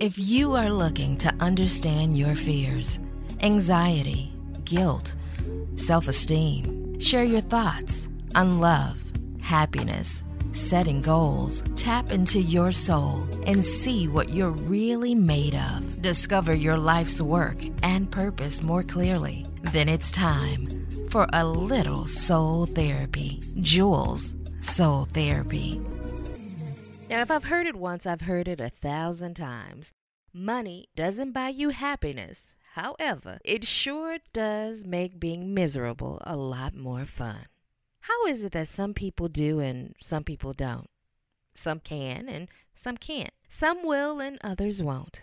If you are looking to understand your fears, anxiety, guilt, self esteem, share your thoughts on love, happiness, setting goals, tap into your soul and see what you're really made of. Discover your life's work and purpose more clearly. Then it's time for a little soul therapy. Jewel's Soul Therapy. Now, if I've heard it once, I've heard it a thousand times. Money doesn't buy you happiness. However, it sure does make being miserable a lot more fun. How is it that some people do and some people don't? Some can and some can't. Some will and others won't.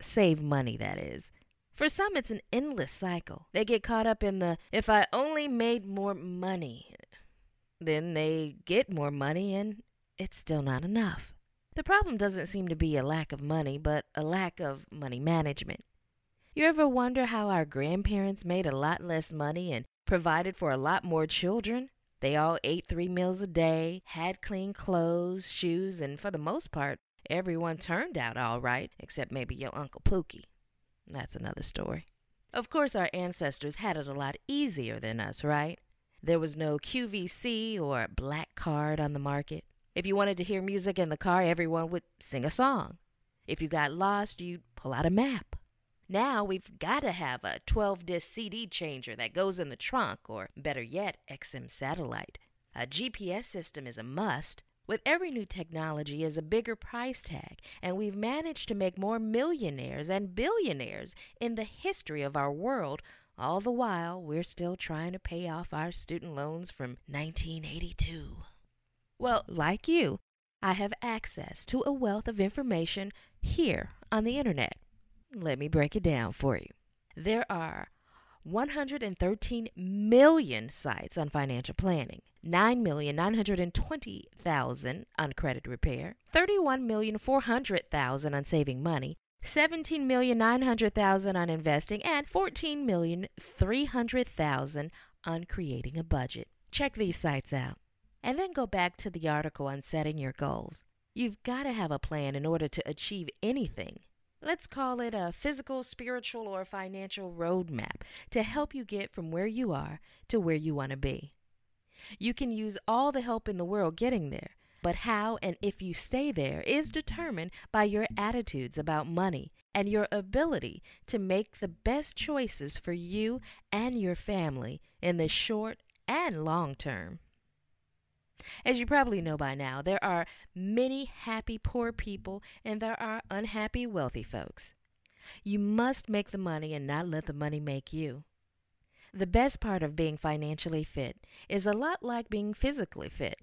Save money, that is. For some, it's an endless cycle. They get caught up in the if I only made more money. Then they get more money and it's still not enough. The problem doesn't seem to be a lack of money, but a lack of money management. You ever wonder how our grandparents made a lot less money and provided for a lot more children? They all ate three meals a day, had clean clothes, shoes, and for the most part, everyone turned out all right, except maybe your Uncle Pookie. That's another story. Of course, our ancestors had it a lot easier than us, right? There was no QVC or black card on the market. If you wanted to hear music in the car, everyone would sing a song. If you got lost, you'd pull out a map. Now we've got to have a 12 disc CD changer that goes in the trunk, or better yet, XM satellite. A GPS system is a must. With every new technology is a bigger price tag, and we've managed to make more millionaires and billionaires in the history of our world. All the while, we're still trying to pay off our student loans from 1982. Well, like you, I have access to a wealth of information here on the internet. Let me break it down for you. There are 113 million sites on financial planning, 9,920,000 on credit repair, 31,400,000 on saving money, 17,900,000 on investing, and 14,300,000 on creating a budget. Check these sites out and then go back to the article on setting your goals. You've got to have a plan in order to achieve anything. Let's call it a physical, spiritual, or financial roadmap to help you get from where you are to where you want to be. You can use all the help in the world getting there, but how and if you stay there is determined by your attitudes about money and your ability to make the best choices for you and your family in the short and long term. As you probably know by now, there are many happy poor people and there are unhappy wealthy folks. You must make the money and not let the money make you. The best part of being financially fit is a lot like being physically fit.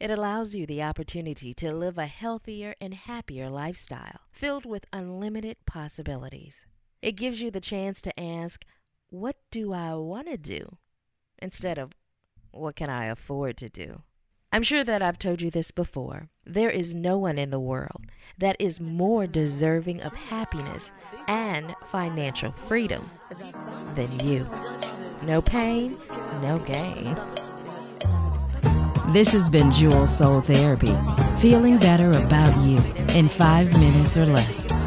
It allows you the opportunity to live a healthier and happier lifestyle filled with unlimited possibilities. It gives you the chance to ask, What do I want to do? instead of, What can I afford to do? I'm sure that I've told you this before. There is no one in the world that is more deserving of happiness and financial freedom than you. No pain, no gain. This has been Jewel Soul Therapy. Feeling better about you in five minutes or less.